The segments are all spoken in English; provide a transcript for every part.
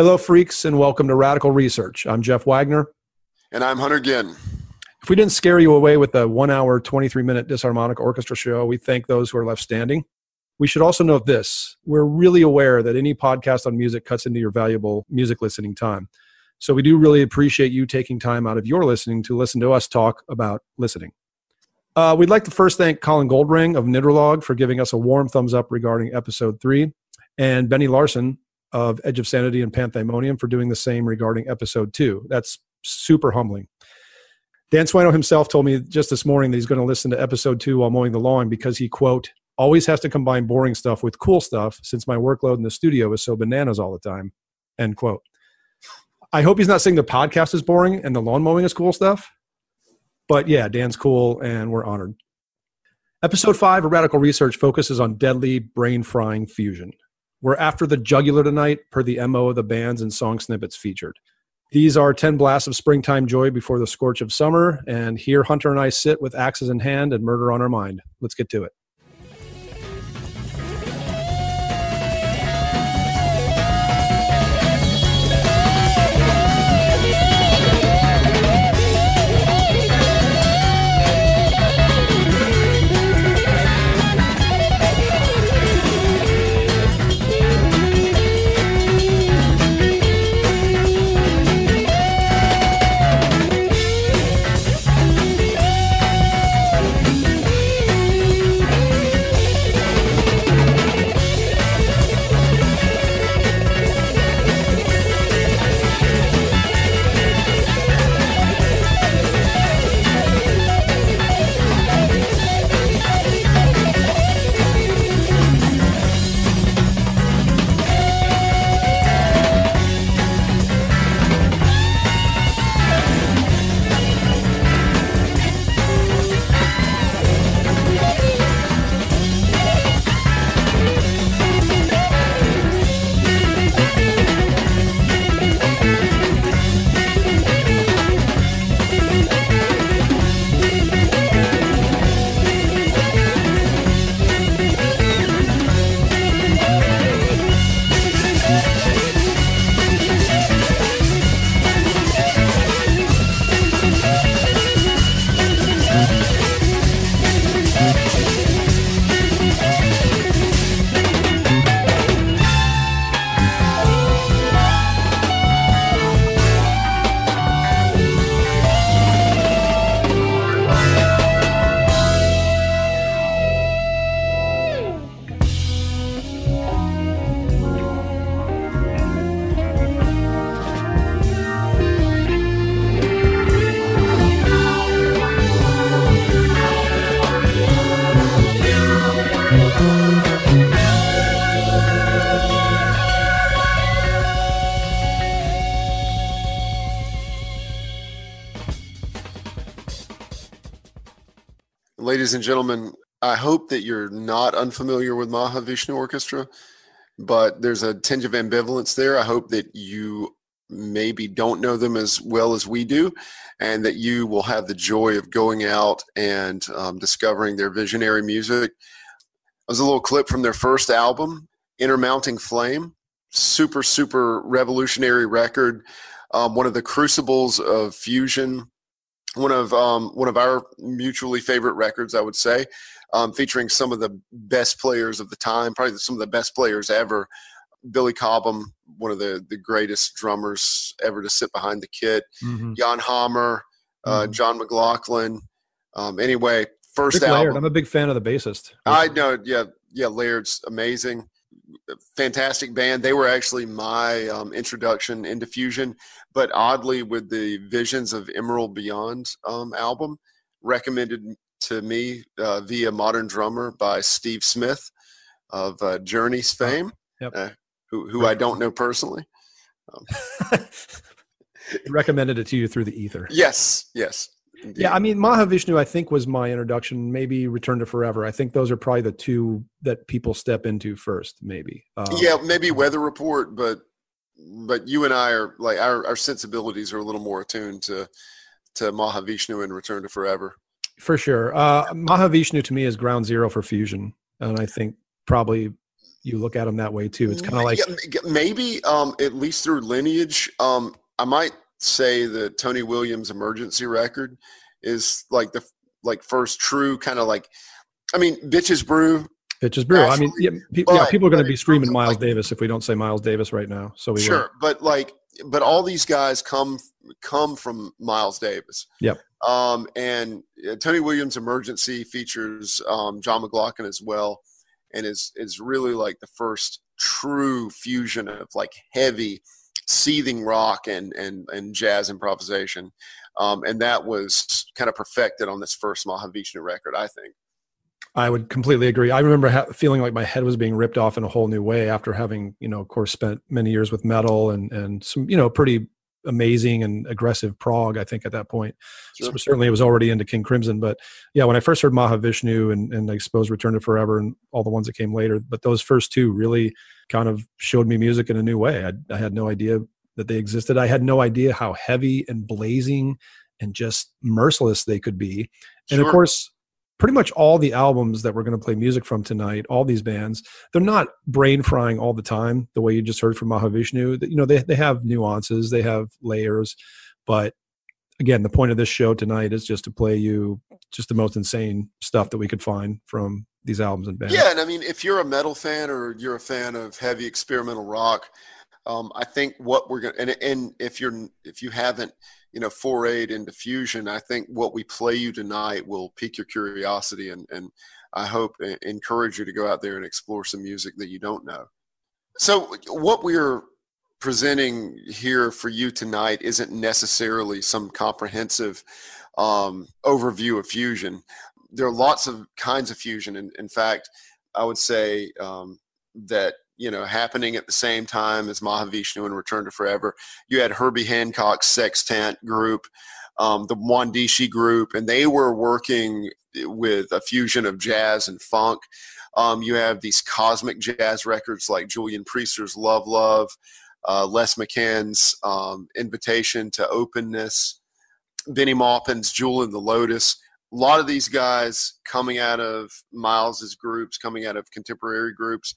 Hello, freaks, and welcome to Radical Research. I'm Jeff Wagner. And I'm Hunter Ginn. If we didn't scare you away with the one hour, 23 minute disharmonic orchestra show, we thank those who are left standing. We should also note this we're really aware that any podcast on music cuts into your valuable music listening time. So we do really appreciate you taking time out of your listening to listen to us talk about listening. Uh, we'd like to first thank Colin Goldring of Nidrolog for giving us a warm thumbs up regarding episode three, and Benny Larsson of Edge of Sanity and Pan.Thy.Monium for doing the same regarding episode two. That's super humbling. Dan Swanö himself told me just this morning that he's going to listen to episode two while mowing the lawn because he, quote, always has to combine boring stuff with cool stuff since my workload in the studio is so bananas all the time, end quote. I hope he's not saying the podcast is boring and the lawn mowing is cool stuff. But yeah, Dan's cool and we're honored. Episode five of Radical Research focuses on deadly brain frying fusion. We're after the jugular tonight, per the MO of the bands and song snippets featured. These are 10 blasts of springtime joy before the scorch of summer, and here Hunter and I sit with axes in hand and murder on our mind. Let's get to it. Ladies and gentlemen, I hope that you're not unfamiliar with Mahavishnu Orchestra, but there's a tinge of ambivalence there. I hope that you maybe don't know them as well as we do, and that you will have the joy of going out and um, discovering their visionary music. There's a little clip from their first album, Inner Mounting Flame. Super, super revolutionary record. Um, one of the crucibles of fusion one of um, one of our mutually favorite records, I would say, um, featuring some of the best players of the time, probably some of the best players ever. Billy Cobham, one of the the greatest drummers ever to sit behind the kit. Mm-hmm. Jan Hammer, uh, mm-hmm. John McLaughlin. Um, anyway, first Rick album. Laird. I'm a big fan of the bassist. I know, yeah, yeah. Laird's amazing fantastic band. They were actually my um, introduction into fusion, but oddly, with the Visions of Emerald Beyond um, album, recommended to me uh, via Modern Drummer by Steve Smith of uh, Journey's fame, yep. uh, who, who I don't know personally. Um, recommended it to you through the ether. Yes, yes. Indeed. Yeah, I mean Mahavishnu, I think was my introduction. Maybe Return to Forever. I think those are probably the two that people step into first. Maybe. Um, yeah, maybe Weather Report, but but you and I are like our our sensibilities are a little more attuned to to Mahavishnu and Return to Forever. For sure, uh, Mahavishnu to me is ground zero for fusion, and I think probably you look at them that way too. It's kind of like yeah, maybe um, at least through lineage. Um, I might say the Tony Williams emergency record is like the like first true kind of like. I mean, bitches brew. Bitches brew. Actually, I mean, yeah, pe- but, yeah people are going to be screaming Miles like, Davis if we don't say Miles Davis right now. So we sure, will. but like, but all these guys come come from Miles Davis. Yep. Um, and uh, Tony Williams Emergency features um, John McLaughlin as well, and is is really like the first true fusion of like heavy, seething rock and and and jazz improvisation, um, and that was kind of perfected on this first Mahavishnu record, I think. I would completely agree. I remember ha- feeling like my head was being ripped off in a whole new way after having, you know, of course, spent many years with metal and and some, you know, pretty amazing and aggressive prog. I think at that point, sure. so certainly it was already into King Crimson. But yeah, when I first heard Mahavishnu and and I suppose Return to Forever and all the ones that came later, but those first two really kind of showed me music in a new way. I, I had no idea that they existed. I had no idea how heavy and blazing and just merciless they could be. And sure. of course, pretty much all the albums that we're going to play music from tonight, all these bands, they're not brain frying all the time, the way you just heard from Mahavishnu. You know, they, they have nuances, they have layers, but again, the point of this show tonight is just to play you just the most insane stuff that we could find from these albums and bands. Yeah, and I mean, if you're a metal fan or you're a fan of heavy experimental rock, um, I think what we're to, and, and if you're, if you haven't, you know, forayed into fusion, I think what we play you tonight will pique your curiosity and, and I hope encourage you to go out there and explore some music that you don't know. So what we're presenting here for you tonight isn't necessarily some comprehensive um, overview of fusion. There are lots of kinds of fusion. And in fact, I would say um, that you know, happening at the same time as Mahavishnu and Return to Forever. You had Herbie Hancock's sextant group, um, the Mwandishi group, and they were working with a fusion of jazz and funk. Um, you have these cosmic jazz records like Julian Priester's Love Love, uh, Les McCann's um, Invitation to Openness, Bennie Maupin's Jewel in the Lotus. A lot of these guys coming out of Miles's groups, coming out of contemporary groups,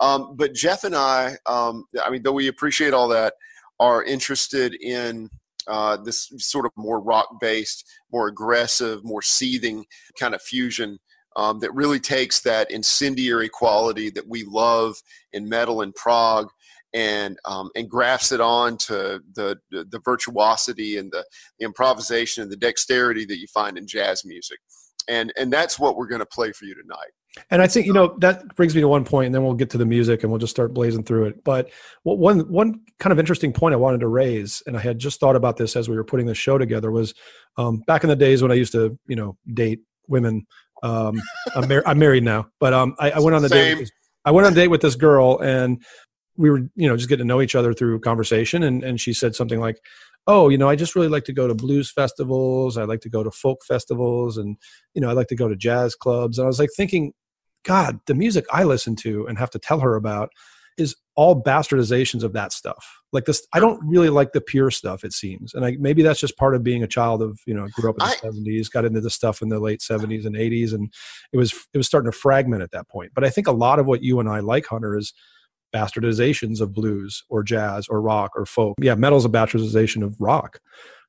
um, but Jeff and I, um, I mean, though we appreciate all that, are interested in uh, this sort of more rock based, more aggressive, more seething kind of fusion um, that really takes that incendiary quality that we love in metal and prog and um, and grafts it on to the, the, the virtuosity and the, the improvisation and the dexterity that you find in jazz music and and that's what we're going to play for you tonight and I think you know that brings me to one point, and then we'll get to the music, and we'll just start blazing through it. But one one kind of interesting point I wanted to raise, and I had just thought about this as we were putting the show together, was um, back in the days when I used to, you know, date women. Um, I'm, mar- I'm, married now, but um, I, I, went on a date. I went on a date with this girl, and we were, you know, just getting to know each other through conversation. And and she said something like, oh, you know, I just really like to go to blues festivals. I like to go to folk festivals, and you know, I like to go to jazz clubs. And I was like thinking, God, the music I listen to and have to tell her about is all bastardizations of that stuff. Like this, I don't really like the pure stuff. It seems, and I, maybe that's just part of being a child of you know grew up in the seventies, got into the stuff in the late seventies and eighties, and it was it was starting to fragment at that point. But I think a lot of what you and I like, Hunter, is bastardizations of blues or jazz or rock or folk. Yeah, metal's a bastardization of rock.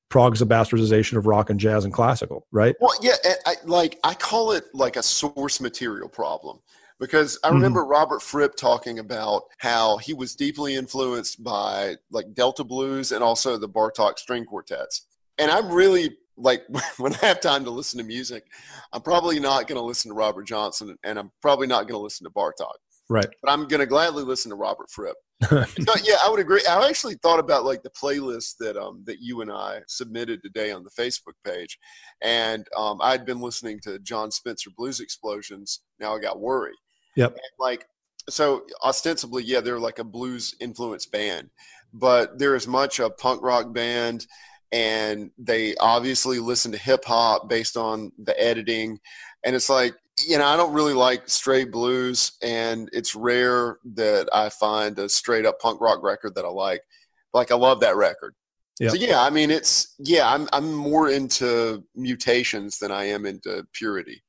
Prog's a bastardization of rock and jazz and classical, right? Well, yeah, I, like I call it like a source material problem because I mm-hmm. remember mm-hmm. Robert Fripp talking about how he was deeply influenced by like Delta blues and also the Bartok string quartets. And I'm really like when I have time to listen to music, I'm probably not going to listen to Robert Johnson and I'm probably not going to listen to Bartok. Right. But I'm going to gladly listen to Robert Fripp. so, yeah, I would agree. I actually thought about like the playlist that um that you and I submitted today on the Facebook page, and um, I'd been listening to Jon Spencer Blues Explosions. Now I got worry. Yep. And, like so, ostensibly, yeah, they're like a blues influenced band, but they're as much a punk rock band and they obviously listen to hip hop based on the editing and it's like you know, I don't really like straight blues, and it's rare that I find a straight up punk rock record that I like. Like I love that record. Yeah. So yeah, I mean, it's yeah, I'm I'm more into mutations than I am into purity.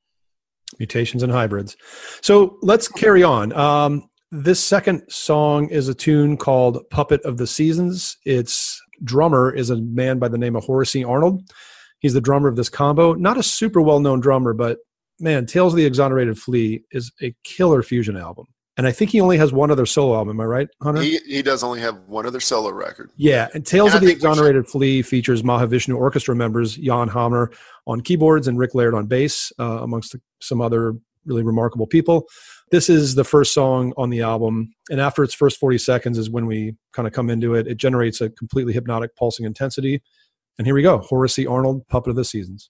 Mutations and hybrids. So let's carry on. Um, This second song is a tune called Puppet of the Seasons. Its drummer is a man by the name of Horace Arnold. He's the drummer of this combo. Not a super well known drummer, but man, Tales of the Exonerated Flea is a killer fusion album. And I think he only has one other solo album. Am I right, Hunter? He, he does only have one other solo record. Yeah, and Tales and of the Exonerated Flea features Mahavishnu Orchestra members Jan Hammer on keyboards and Rick Laird on bass, uh, amongst some other really remarkable people. This is the first song on the album, and after its first 40 seconds is when we kind of come into it. It generates a completely hypnotic pulsing intensity. And here we go Horace C. Arnold, Puppet of the Seasons.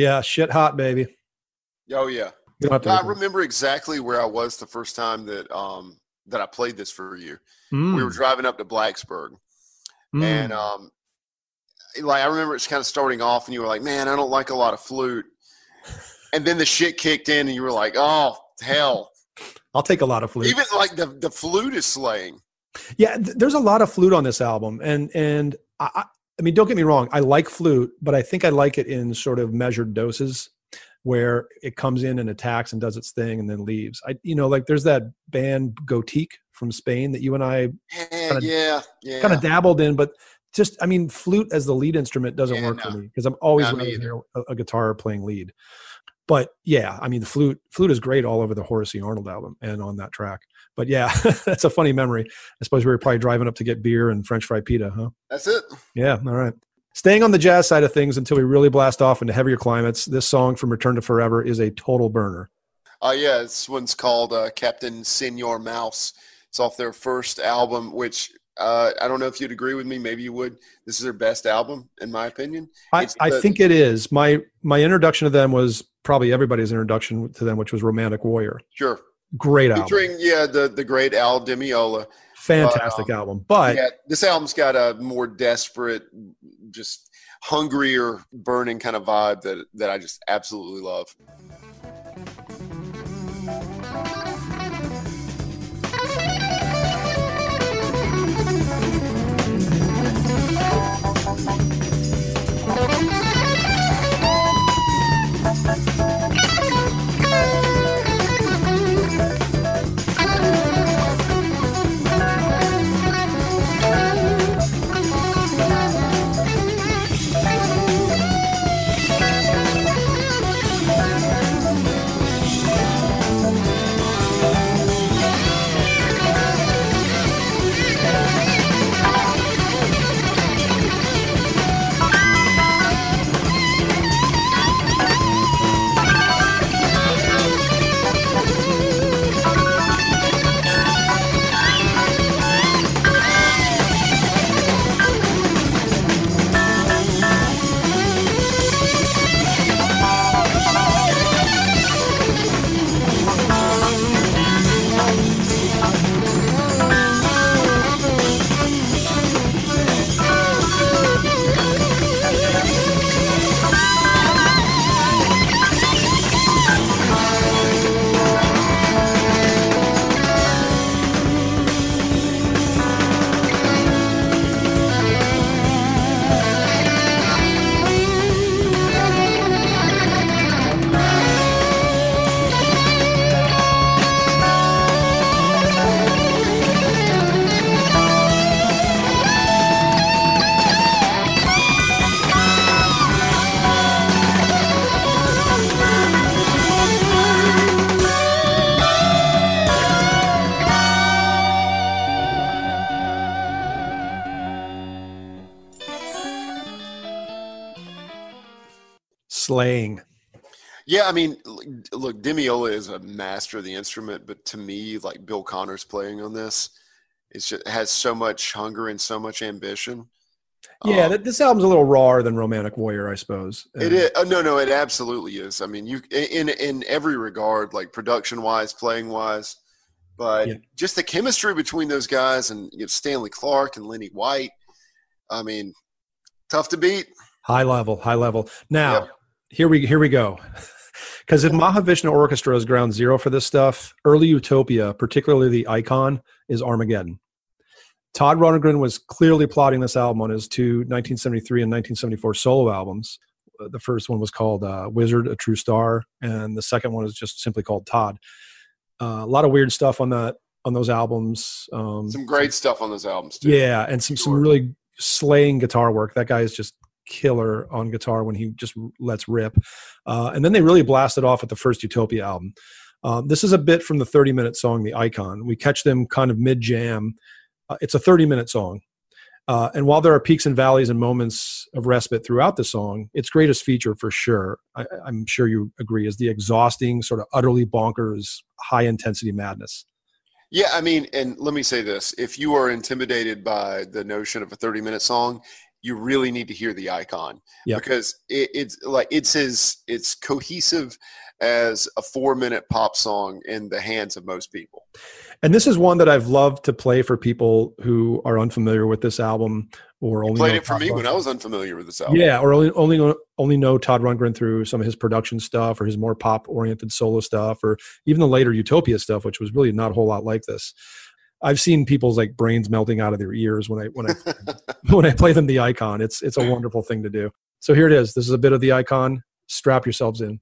Yeah, shit hot, baby. Oh yeah. I remember exactly where I was the first time that um that I played this for you. Mm. We were driving up to Blacksburg. Mm. And um like I remember it's kind of starting off and you were like, Man, I don't like a lot of flute. And then the shit kicked in and you were like, Oh, hell. I'll take a lot of flute. Even like the the flute is slaying. Yeah, th- there's a lot of flute on this album, and and I, I mean, don't get me wrong. I like flute, but I think I like it in sort of measured doses where it comes in and attacks and does its thing and then leaves. I, you know, like there's that band Gotic from Spain that you and I eh, kinda, yeah, yeah. kind of dabbled in, but just, I mean, flute as the lead instrument doesn't yeah, work no. for me because I'm always a, a, guitar playing lead. But yeah, I mean, the flute, flute is great all over the Horace Arnold album and on that track. But yeah, that's a funny memory. I suppose we were probably driving up to get beer and French fry pita, huh? That's it. Yeah. All right. Staying on the jazz side of things until we really blast off into heavier climates, this song from Return to Forever is a total burner. Uh, yeah, this one's called uh, Captain Senor Mouse. It's off their first album, which uh, I don't know if you'd agree with me. Maybe you would. This is their best album, in my opinion. I, the, I think it is. My my introduction to them was probably everybody's introduction to them, which was Romantic Warrior. Sure. Great album. Featuring, yeah, the, the great Al Di Meola. Fantastic um, album. But yeah, this album's got a more desperate, just hungrier, burning kind of vibe that, that I just absolutely love. I mean, look, Di Meola is a master of the instrument, but to me, like Bill Connors' playing on this, it's just it has so much hunger and so much ambition. Yeah, um, this album's a little rawer than Romantic Warrior, I suppose. It is. Uh, no, no, it absolutely is. I mean, you in in every regard, like production wise, playing wise, but yeah. just the chemistry between those guys and you know, Stanley Clarke and Lenny White. I mean, tough to beat. High level, high level. Now, here we here we go. Because if Mahavishnu Orchestra is ground zero for this stuff, early Utopia, particularly the icon, is Armageddon. Todd Rundgren was clearly plotting this album on his two 1973 and 1974 solo albums. Uh, the first one was called uh, Wizard, A True Star, and the second one is just simply called Todd. Uh, a lot of weird stuff on that on those albums. Um, some great stuff on those albums too. Yeah, and some some really slaying guitar work. That guy is just killer on guitar when he just lets rip. Uh, and then they really blasted off at the first Utopia album. Um, this is a bit from the 30 minute song, The Icon. We catch them kind of mid jam. Uh, it's a 30 minute song. Uh, and while there are peaks and valleys and moments of respite throughout the song, its greatest feature for sure, I, I'm sure you agree, is the exhausting, sort of utterly bonkers, high intensity madness. Yeah, I mean, and let me say this if you are intimidated by the notion of a 30 minute song, you really need to hear the icon yep. because it, it's like it's as it's cohesive as a four minute pop song in the hands of most people. And this is one that I've loved to play for people who are unfamiliar with this album or only played it for Todd me Rundgren. when I was unfamiliar with this album. Yeah, or only only only know Todd Rundgren through some of his production stuff or his more pop oriented solo stuff or even the later Utopia stuff, which was really not a whole lot like this. I've seen people's like brains melting out of their ears when I when I when I play them the icon. It's it's a wonderful thing to do. So here it is. This is a bit of the icon. Strap yourselves in.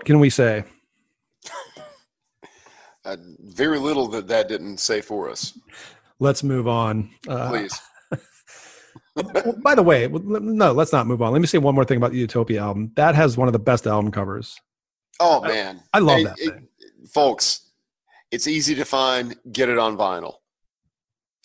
What can we say? Uh, very little that that didn't say for us. Let's move on. Uh, Please. by the way, no, let's not move on. Let me say one more thing about the Utopia album. That has one of the best album covers. Oh man, I, I love hey, that it, folks. It's easy to find. Get it on vinyl.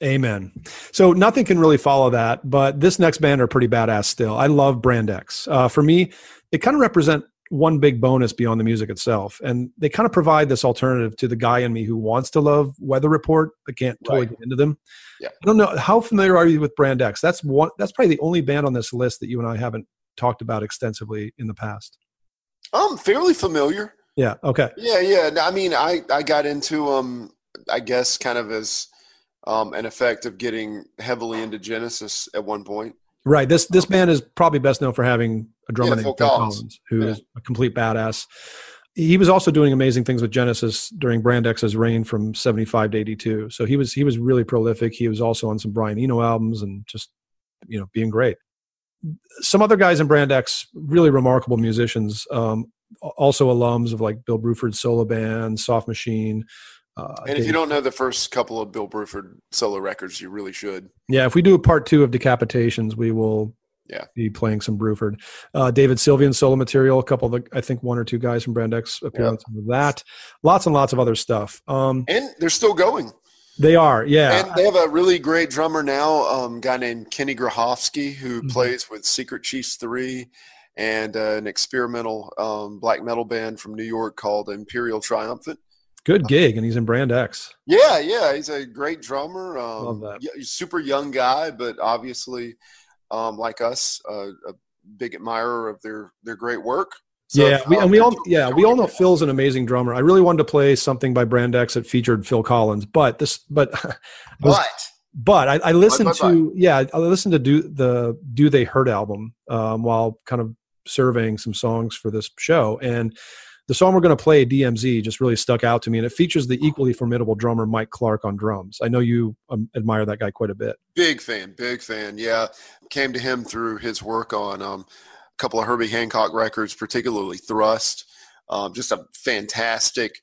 Amen. So nothing can really follow that, but this next band are pretty badass still. I love Brand X. Uh, for me, they kind of represent one big bonus beyond the music itself. And they kind of provide this alternative to the guy in me who wants to love Weather Report but can't totally Right. get into them. Yeah. I don't know how familiar are you with Brand X? That's one. That's probably the only band on this list that you and I haven't talked about extensively in the past. I'm fairly familiar. Yeah. Okay. Yeah, yeah. I mean, I I got into um, I guess, kind of as um, an effect of getting heavily into Genesis at one point. Right. This this band is probably best known for having a drummer Yeah, named Phil Collins. Collins, who Yeah. is a complete badass. He was also doing amazing things with Genesis during Brand X's reign from '75 to '82. So he was he was really prolific. He was also on some Brian Eno albums and just you know being great. Some other guys in Brand X, really remarkable musicians, um, also alums of like Bill Bruford's solo band, Soft Machine. Uh, And if you don't know the first couple of Bill Bruford solo records, you really should. Yeah, if we do a part two of decapitations, we will Yeah. be playing some Bruford. Uh, David Sylvian solo material, a couple of the, I think one or two guys from Brand X appear on of that. Lots and lots of other stuff. Um, And they're still going. they are, yeah. And they have a really great drummer now, um, guy named Kenny Grohowski, who Mhm. plays with Secret Chiefs 3 and uh, an experimental um, black metal band from New York called Imperial Triumphant. Good gig, and he's in Brand X. Yeah, yeah, he's a great drummer. Um, Love that. yeah, super young guy, but obviously, um, like us, uh, a big admirer of their their great work. So, yeah, we, and we all yeah we all know. Phil's an amazing drummer. I really wanted to play something by Brand X that featured Phil Collins, but this but was- But but I, I listened but, but. to yeah I listened to do the Do They Hurt album um, while kind of surveying some songs for this show, and the song we're going to play DMZ just really stuck out to me, and it features the equally formidable drummer Mike Clark on drums. I know you um, admire that guy quite a bit. Big fan, big fan. Yeah, came to him through his work on um, a couple of Herbie Hancock records, particularly Thrust. Um, just a fantastic,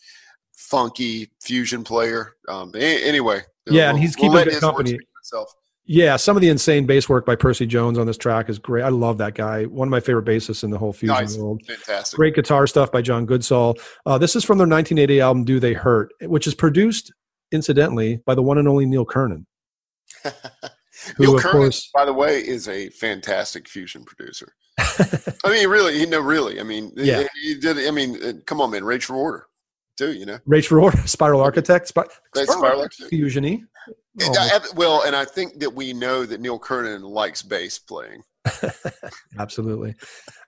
funky fusion player. Um, anyway, Yeah, and he's keeping let good company. itself. Yeah, some of the insane bass work by Percy Jones on this track is great. I love that guy. One of my favorite bassists in the whole fusion Nice. world. Fantastic. Great guitar stuff by John Goodsall. Uh, this is from their 1980 album "Do They Hurt," which is produced, incidentally, by the one and only Neil Kernon. who, Neil of Kernon, course- by the way, is a fantastic fusion producer. I mean, really, you know, really. I mean, Yeah. he did. I mean, uh, come on, man, Rage for Order, too. You know, Rage for Order, Spiral Architect, Spi- Spiral Spiral Architect. fusiony. And I- well, and I think that we know that Neil Kernon likes bass playing. Absolutely.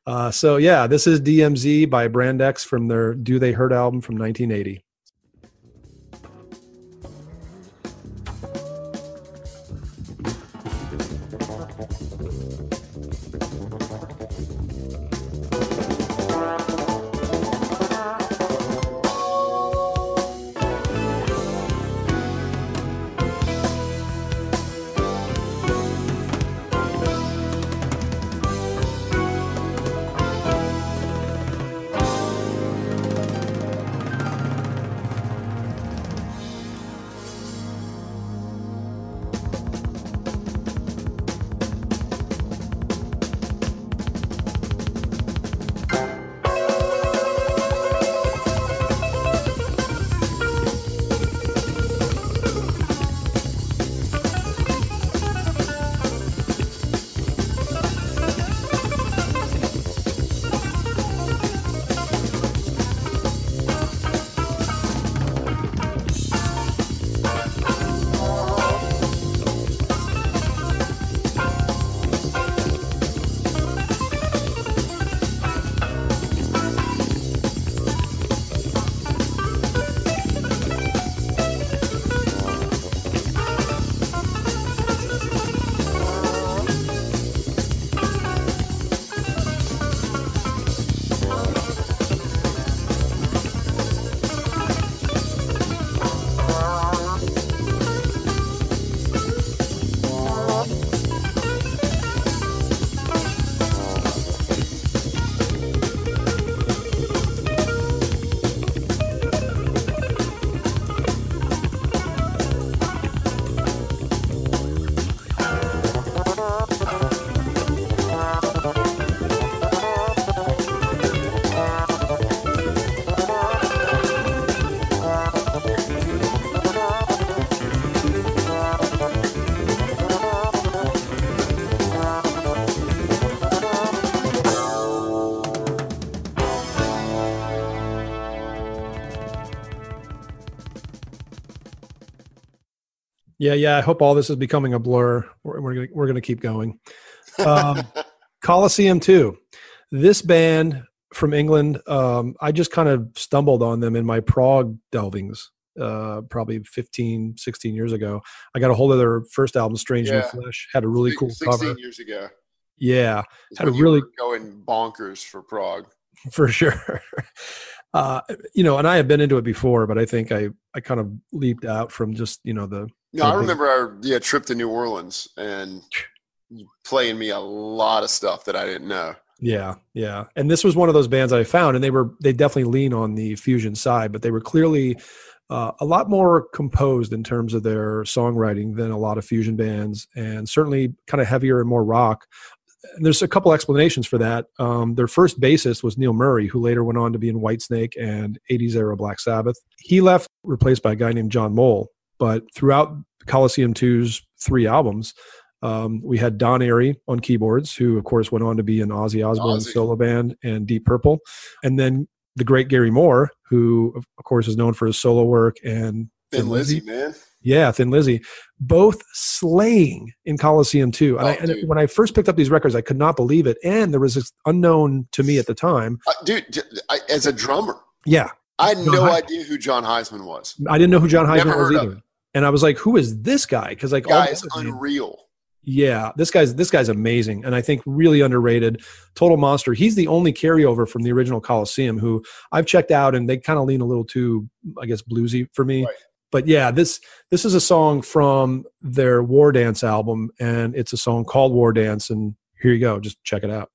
Uh, so yeah, this is DMZ by Brand X from their "Do They Hurt" album from 1980. Yeah, yeah. I hope all this is becoming a blur. We're, we're gonna we're gonna keep going. Um, Colosseum two. This band from England, um, I just kind of stumbled on them in my prog delvings. Uh, probably 15, 16 years ago. I got a hold of their first album, Strange Yeah. New Flesh. Had a really cool 16 cover. years ago. Yeah, Had a really- going bonkers for prog. for sure. Uh, you know, and I have been into it before, but I think I I kind of leaped out from just you know the No, I remember our yeah trip to New Orleans and playing me a lot of stuff that I didn't know. Yeah, yeah. And this was one of those bands I found, and they were they definitely lean on the fusion side, but they were clearly uh, a lot more composed in terms of their songwriting than a lot of fusion bands, and certainly kind of heavier and more rock. And there's a couple explanations for that. Um, their first bassist was Neil Murray, who later went on to be in Whitesnake and 80s era Black Sabbath. He left, replaced by a guy named John Mole. But throughout Colosseum 2's three albums, um, we had Don Airey on keyboards, who of course went on to be in Ozzy Osbourne Ozzy. solo band and Deep Purple, and then the great Gary Moore, who of of course is known for his solo work and Thin Lizzy, man. Yeah, Thin Lizzy, both slaying in Colosseum 2. And, I, Oh, and when I first picked up these records, I could not believe it, and there was this unknown to me at the time. Uh, dude, I, as a drummer, Yeah, I had Jon no Hiseman. idea who Jon Hiseman was. I didn't know who Jon Hiseman was either. And I was like, "Who is this guy?" Because like all Guy is unreal. Yeah, this guy's this guy's amazing, and I think really underrated. Total monster. He's the only carryover from the original Colosseum who I've checked out, and they kind of lean a little too, I guess, bluesy for me. Right. But yeah, this this is a song from their War Dance album, and it's a song called War Dance. And here you go, just check it out.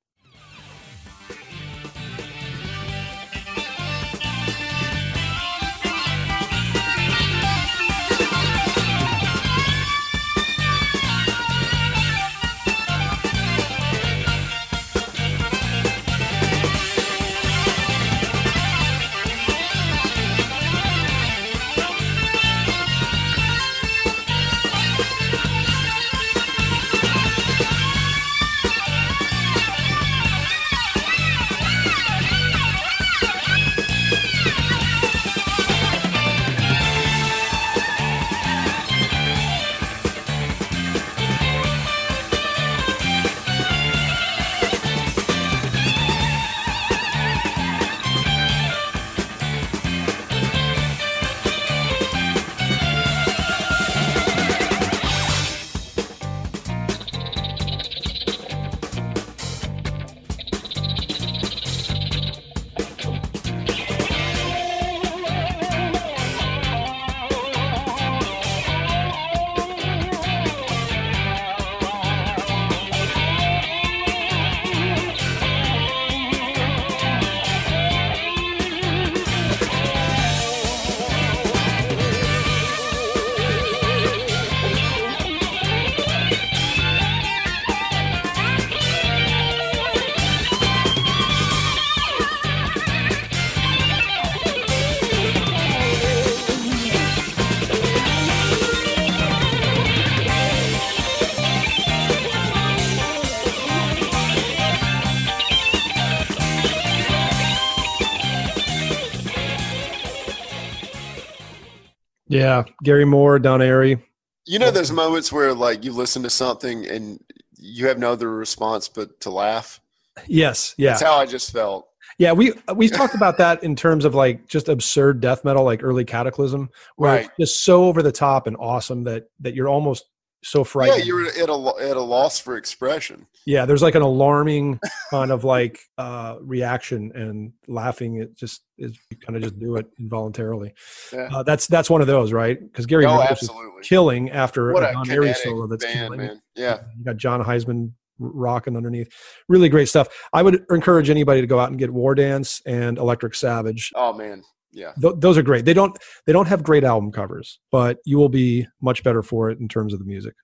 Yeah, Gary Moore, Don Airey. You know, there's moments where like you listen to something and you have no other response but to laugh. Yes, yeah, That's how I just felt. yeah. We we talked about that in terms of like just absurd death metal, like early Cataclysm, where Right. it's just so over the top and awesome that that you're almost so Yeah, you're at a at a loss for expression. Yeah, there's like an alarming kind of like uh, reaction and laughing. It just is you kind of just do it involuntarily. Yeah. Uh, that's that's one of those, right? Because Gary oh, Moore is killing after What a a Don Airey solo that's band, killing. man. Yeah. You got Jon Hiseman rocking underneath. Really great stuff. I would encourage anybody to go out and get War Dance and Electric Savage. Oh man. Yeah. Th- those are great. They don't they don't have great album covers, but you will be much better for it in terms of the music.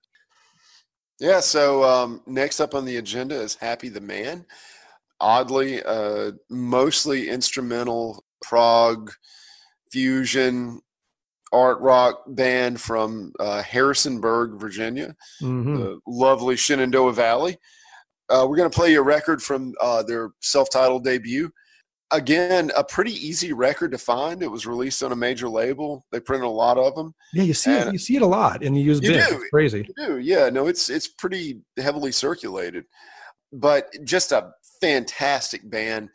Yeah. So um, next up on the agenda is Happy the Man. Oddly, uh, mostly instrumental prog fusion art rock band from uh, Harrisonburg, Virginia. Mhm. the lovely Shenandoah Valley. Uh, we're going to play a record from uh, their self-titled debut. Again, a pretty easy record to find. It was released on a major label. They printed a lot of them. Yeah, you see it. You see it a lot, and you use You big. do. It's crazy. You do, yeah. No, it's it's pretty heavily circulated, but just a fantastic band.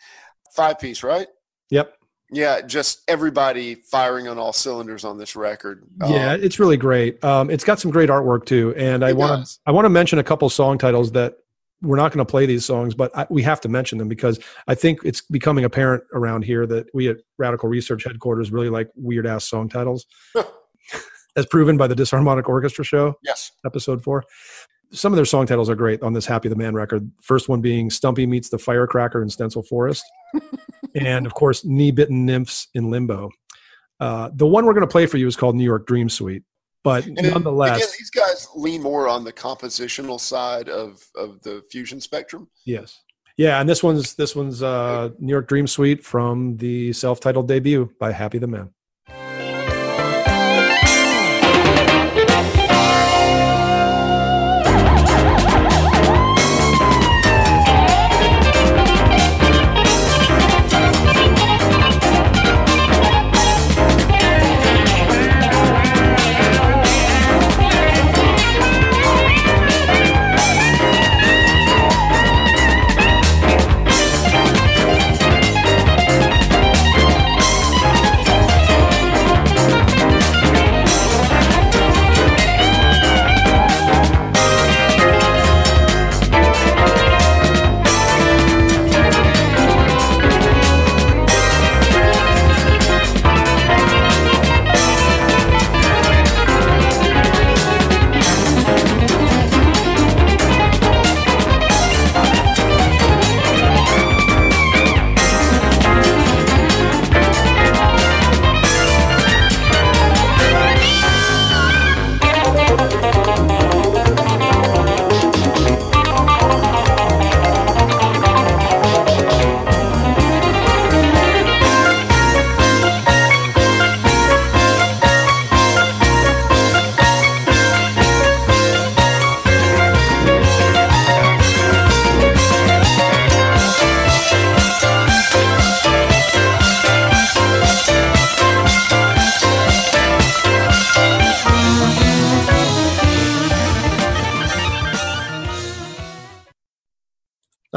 Five piece, right? Yep. Yeah, just everybody firing on all cylinders on this record. Yeah, Um, it's really great. Um, it's got some great artwork too, and I want to. I want to mention a couple song titles that we're not going to play these songs, but I, we have to mention them because I think it's becoming apparent around here that we at Radical Research headquarters really like weird ass song titles, as proven by the Disharmonic Orchestra show yes. episode four. Some of their song titles are great on this Happy the Man record. First one being Stumpy Meets the Firecracker in Stencil Forest. and of course, Knee Bitten Nymphs in Limbo. Uh, the one we're going to play for you is called New York Dream Suite. But And nonetheless, again, these guys lean more on the compositional side of of the fusion spectrum. yes. Yeah, and this one's this one's uh, New York Dream Suite from the self-titled debut by Happy the Man.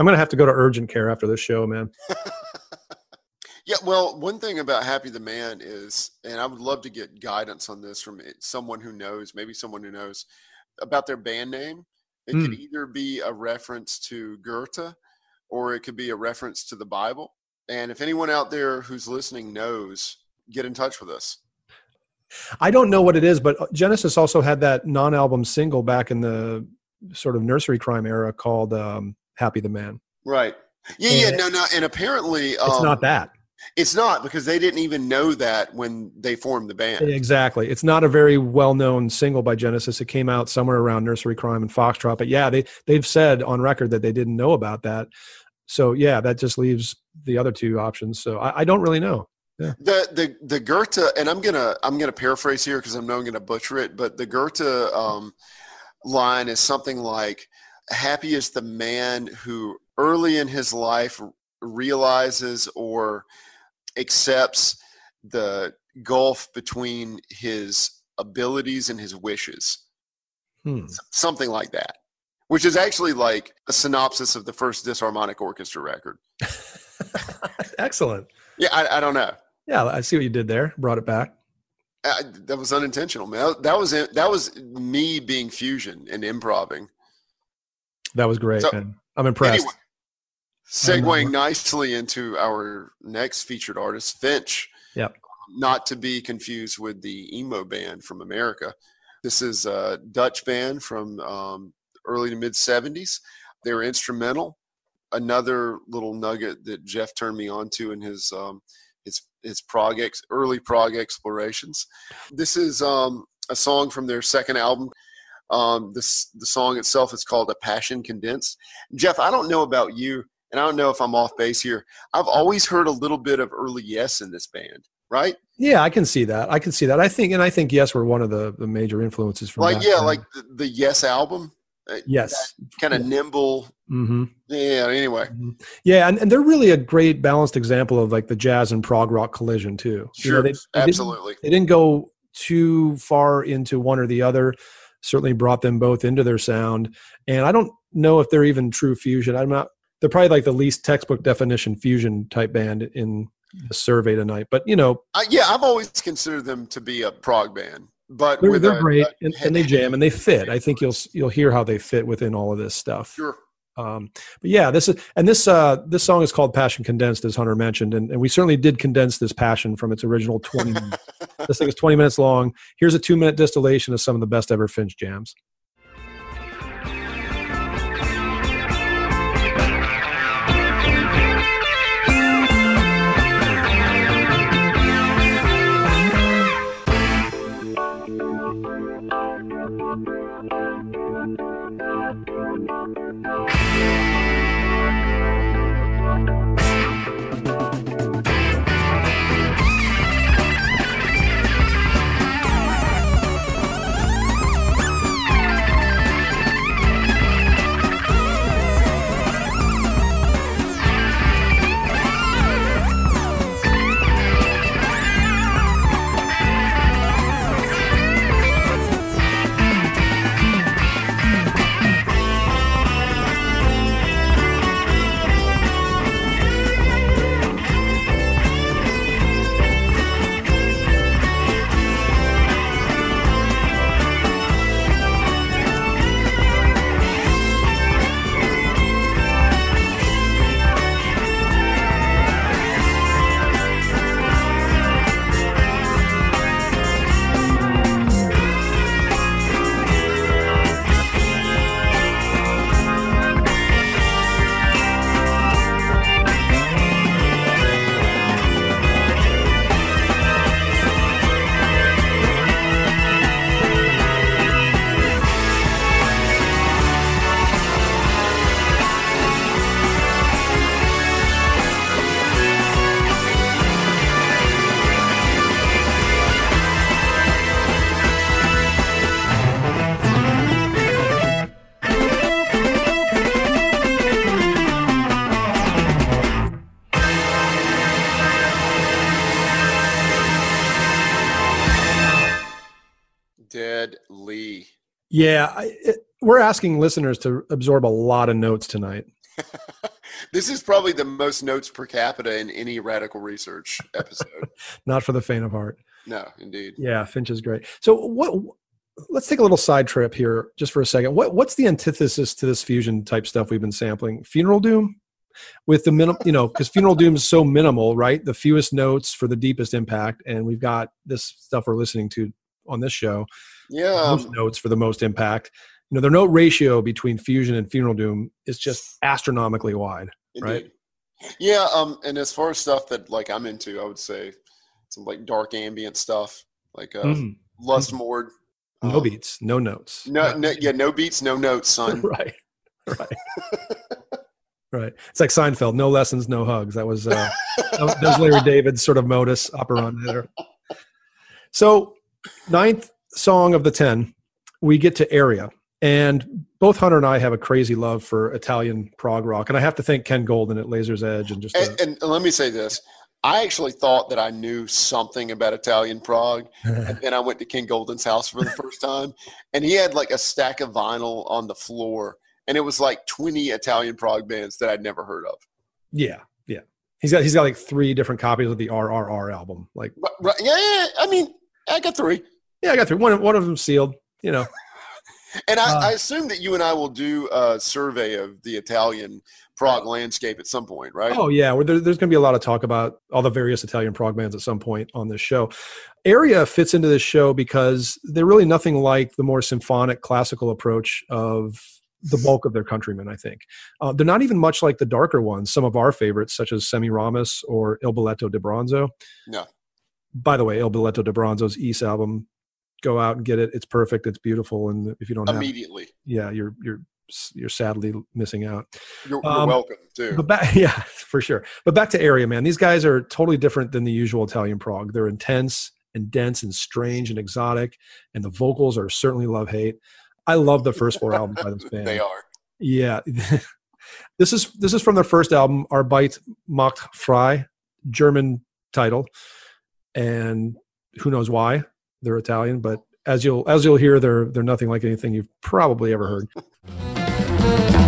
I'm going to have to go to urgent care after this show, man. Yeah, well, one thing about Happy the Man is, and I would love to get guidance on this from someone who knows, maybe someone who knows about their band name. It could Hmm. either be a reference to Goethe or it could be a reference to the Bible. And if anyone out there who's listening knows, get in touch with us. I don't know what it is, but Genesis also had that non-album single back in the sort of Nursery Cryme era called um, "Happy the Man." Right. Yeah, yeah, no, no. And apparently, It's um, not that. It's not because they didn't even know that when they formed the band. Exactly. It's not a very well-known single by Genesis. It came out somewhere around Nursery Cryme and Foxtrot. But yeah, they they've said on record that they didn't know about that. So yeah, that just leaves the other two options. So I, I don't really know. The the the Goethe, and I'm gonna I'm gonna paraphrase here because I know I'm gonna butcher it, but the Goethe um, line is something like, "Happy is the man who early in his life realizes or accepts the gulf between his abilities and his wishes." Hmm. Something like that, which is actually like a synopsis of the first disharmonic orchestra record. Excellent. Yeah, I, I don't know. Yeah, I see what you did there. Brought it back. I, that was unintentional, man. That, was. That was me being fusion and improving. That was great, So, man. I'm impressed. Anyway, segueing nicely into our next featured artist, Finch. Yep. Not to be confused with the emo band from America. This is a Dutch band from um, early to mid 70s. They were instrumental. Another little nugget that Jeff turned me on to in his um, his his prog ex, early prog explorations. This is um, a song from their second album. Um, this the song itself is called "A Passion Condensed." Jeff, I don't know about you, and I don't know if I'm off base here. I've always heard a little bit of early Yes in this band, right? Yeah, I can see that. I can see that. I think, and I think yes, we're one of the, the major influences from Like that yeah, band. like the, the Yes album. yes, kind of Yeah. nimble, Mm-hmm. Yeah. Anyway, Mhm. Yeah, and, and they're really a great balanced example of like the jazz and prog rock collision too. You know, sure, they- they didn't- absolutely. they didn't go too far into one or the other certainly brought them both into their sound. And i don't know if they're even true fusion. I'm not they're probably like the least textbook definition fusion type band in the survey tonight but you know. I, yeah, I've always considered them to be a prog band, but they're, they're a- great a and, and they jam and they fit. I think you'll you'll hear how they fit within all of this stuff. Sure. um, but yeah this is and this uh this song is called passion condensed as hunter mentioned and, and we certainly did condense this passion from its original 20 minutes this thing is 20 minutes long. Here's a two minute distillation of some of the best ever finch jams Yeah, I, it, we're asking listeners to absorb a lot of notes tonight. this is probably the most notes per capita in any radical research episode. Not for the faint of heart. no, indeed. Yeah, Finch is great. So what? Let's take a little side trip here, just for a second. What What's the antithesis to this fusion type stuff we've been sampling? Funeral Doom, with the minim, you know, because Funeral Doom is so minimal, right? The fewest notes for the deepest impact, and we've got this stuff we're listening to on this show. Yeah. most Um, notes for the most impact. You know, their note ratio between Fusion and Funeral Doom is just astronomically wide. right? Yeah. Um. And as far as stuff that like I'm into, I would say some like dark ambient stuff, like uh, Mm. Lustmord. No um, beats, no notes. No, no, yeah, no beats, no notes, son. right, right, right. It's like Seinfeld: no lessons, no hugs. That was uh, that was- that was Larry David's sort of modus operandi there. So, ninth song of the ten, we get to Area, and both Hunter and I have a crazy love for Italian prog rock, and I have to thank Ken Golden at Laser's Edge and just. And, and let me say this: I actually thought that I knew something about Italian prog, and then I went to Ken Golden's house for the first time, and he had like a stack of vinyl on the floor, and it was like twenty Italian prog bands that I'd never heard of. Yeah, yeah. He's got he's got like three different copies of the RRR album. Like, But, right, yeah, yeah, I mean, I got three, yeah, I got three. One one of them sealed. You know, and I, Uh. I assume that you and I will do a survey of the Italian prog landscape at some point, right? Oh yeah, well, there, there's going to be a lot of talk about all the various Italian prog bands at some point on this show. Area fits into this show because they're really nothing like the more symphonic classical approach of the bulk of their countrymen. I think uh, they're not even much like the darker ones. Some of our favorites, such as Semiramis or Il Balletto di Bronzo. No. By the way, Il Balletto di Bronzo's Ys album, go out and get it. It's perfect. It's beautiful. And if you don't it, Immediately, yeah, you're you're you're sadly missing out. you're, you're Um, welcome too. But back, yeah, for sure. But back to area, man. These guys are totally different than the usual Italian prog. They're intense and dense and strange and exotic, and the vocals are certainly love hate. I love the first four albums by this band. They are. Yeah, This is this is from their first album, Arbeit macht frei, German title, and who knows why they're Italian, but as you'll as you'll hear, they're they're nothing like anything you've probably ever heard.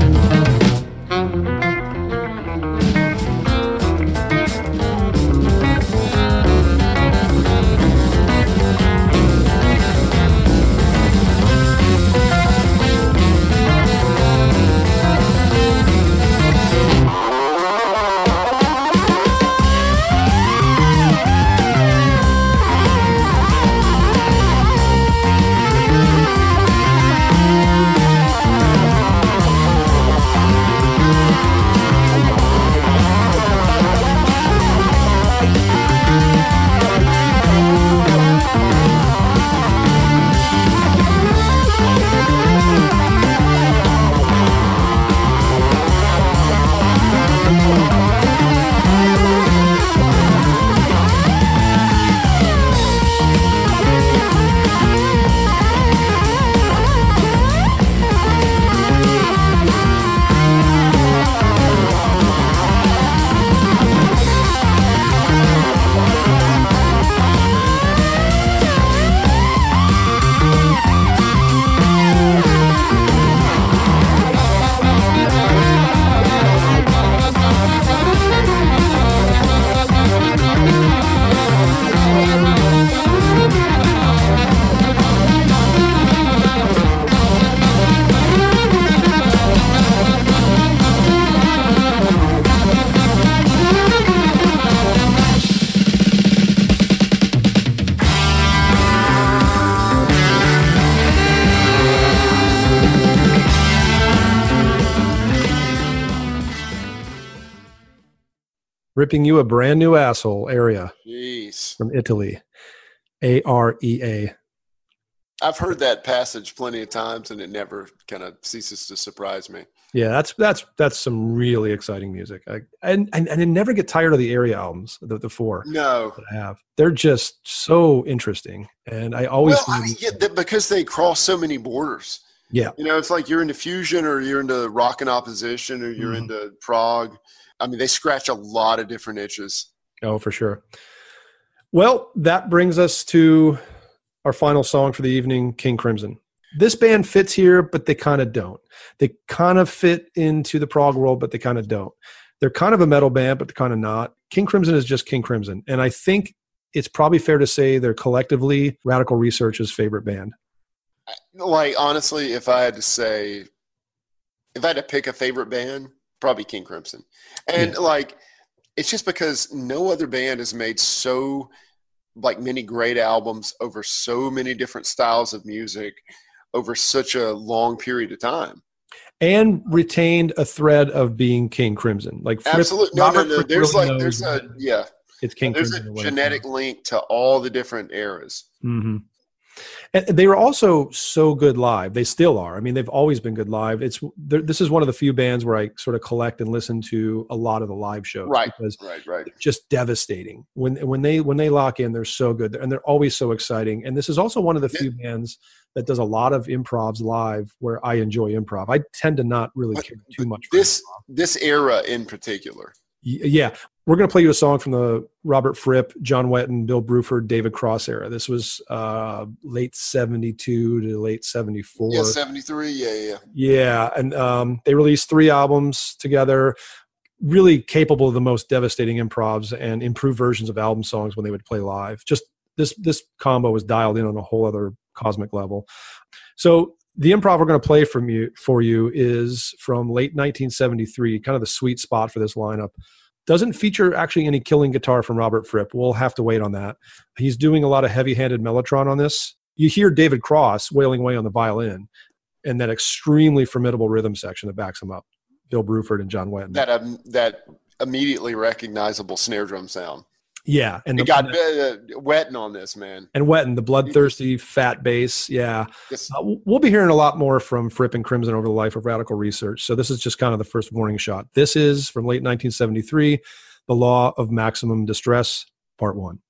ripping you a brand new asshole area Jeez. from Italy. A R E A. I've heard that passage plenty of times and it never kind of ceases to surprise me. Yeah, that's that's that's some really exciting music. I, and, and and I never get tired of the area albums, the, the four No. that I have. They're just so interesting, and I always Well, I mean, yeah, because they cross so many borders. yeah, You know, it's like you're into fusion or you're into rock and opposition or you're Mhm. into prog. I mean, they scratch a lot of different itches. oh for sure. Well, that brings us to our final song for the evening, King Crimson. This band fits here, but they kind of don't. They kind of fit into the prog world, but they kind of don't. They're kind of a metal band, but they're kind of not. King Crimson is just King Crimson, and I think it's probably fair to say they're collectively Radical Research's favorite band. Like, honestly, if I had to say, if I had to pick a favorite band, probably King Crimson. And Yeah. like, it's just because no other band has made so like many great albums over so many different styles of music over such a long period of time. and retained a thread of being King Crimson. Like Fripp- Absolutely. No, no, no. Fripp There's really like there's a yeah. it's King There's Crimson. a and when it's genetic link to all the different eras. hmm And they were also so good live. They still are. I mean, they've always been good live. It's this is one of the few bands where I sort of collect and listen to a lot of the live shows, Right. Because Right, right. just devastating when when they when they lock in. They're so good, and they're always so exciting. And this is also one of the Yeah. few bands that does a lot of improvs live, where I enjoy improv. I tend to not really But- care too much. This improv. this era in particular. Yeah. We're going to play you a song from the robert fripp john wetton bill bruford david cross era. This was uh, late 72 to late 74 Yeah, 73. Yeah, yeah. yeah and um, they released three albums together. Really capable of the most devastating improvs and improved versions of album songs when they would play live. Just this this combo was dialed in on a whole other cosmic level. So the improv we're going to play from you for you is from late 1973 kind of the sweet spot for this lineup. Doesn't feature actually any killing guitar from robert fripp. We'll have to wait on that. He's doing a lot of heavy-handed mellotron on this. You hear david cross wailing away on the violin and that extremely formidable rhythm section that backs him up. Bill bruford and john wetton. That um, that immediately recognizable snare drum sound. Yeah and You the, got uh, Wetton on this, man. and wetton the bloodthirsty fat bass. yeah This, Uh, we'll be hearing a lot more from Fripp and Crimson over the life of radical research. So this is just kind of the first warning shot. This is from late 1973, The Law of Maximum Distress, Part One.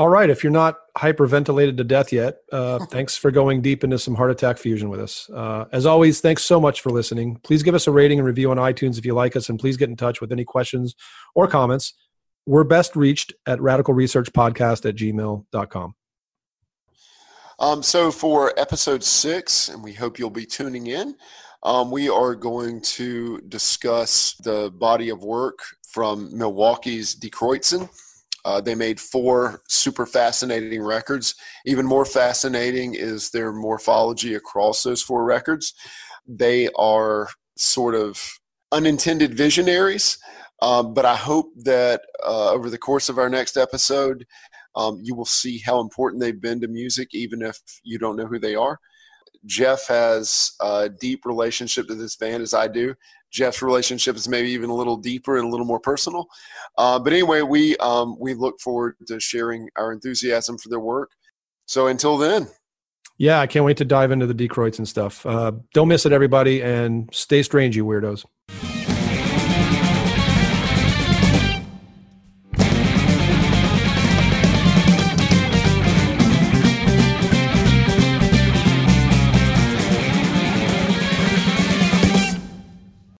All right. If you're not hyperventilated to death yet, uh, thanks for going deep into some heart attack fusion with us. Uh, as always, thanks so much for listening. Please give us a rating and review on iTunes if you like us, and please get in touch with any questions or comments. We're best reached at radicalresearchpodcast at gmail.com. Um, so for episode six, and we hope you'll be tuning in, um, we are going to discuss the body of work from Milwaukee's Die Kreuzen. Uh, they made four super fascinating records. Even more fascinating is their morphology across those four records. They are sort of unintended visionaries, um, but I hope that uh, over the course of our next episode, um, you will see how important they've been to music, even if you don't know who they are. Jeff has a deep relationship to this band as I do. Jeff's relationship is maybe even a little deeper and a little more personal. Uh, but anyway, we um, we look forward to sharing our enthusiasm for their work. So until then. Yeah, I can't wait to dive into the Die and stuff. Uh, don't miss it, everybody, and stay strange, you weirdos.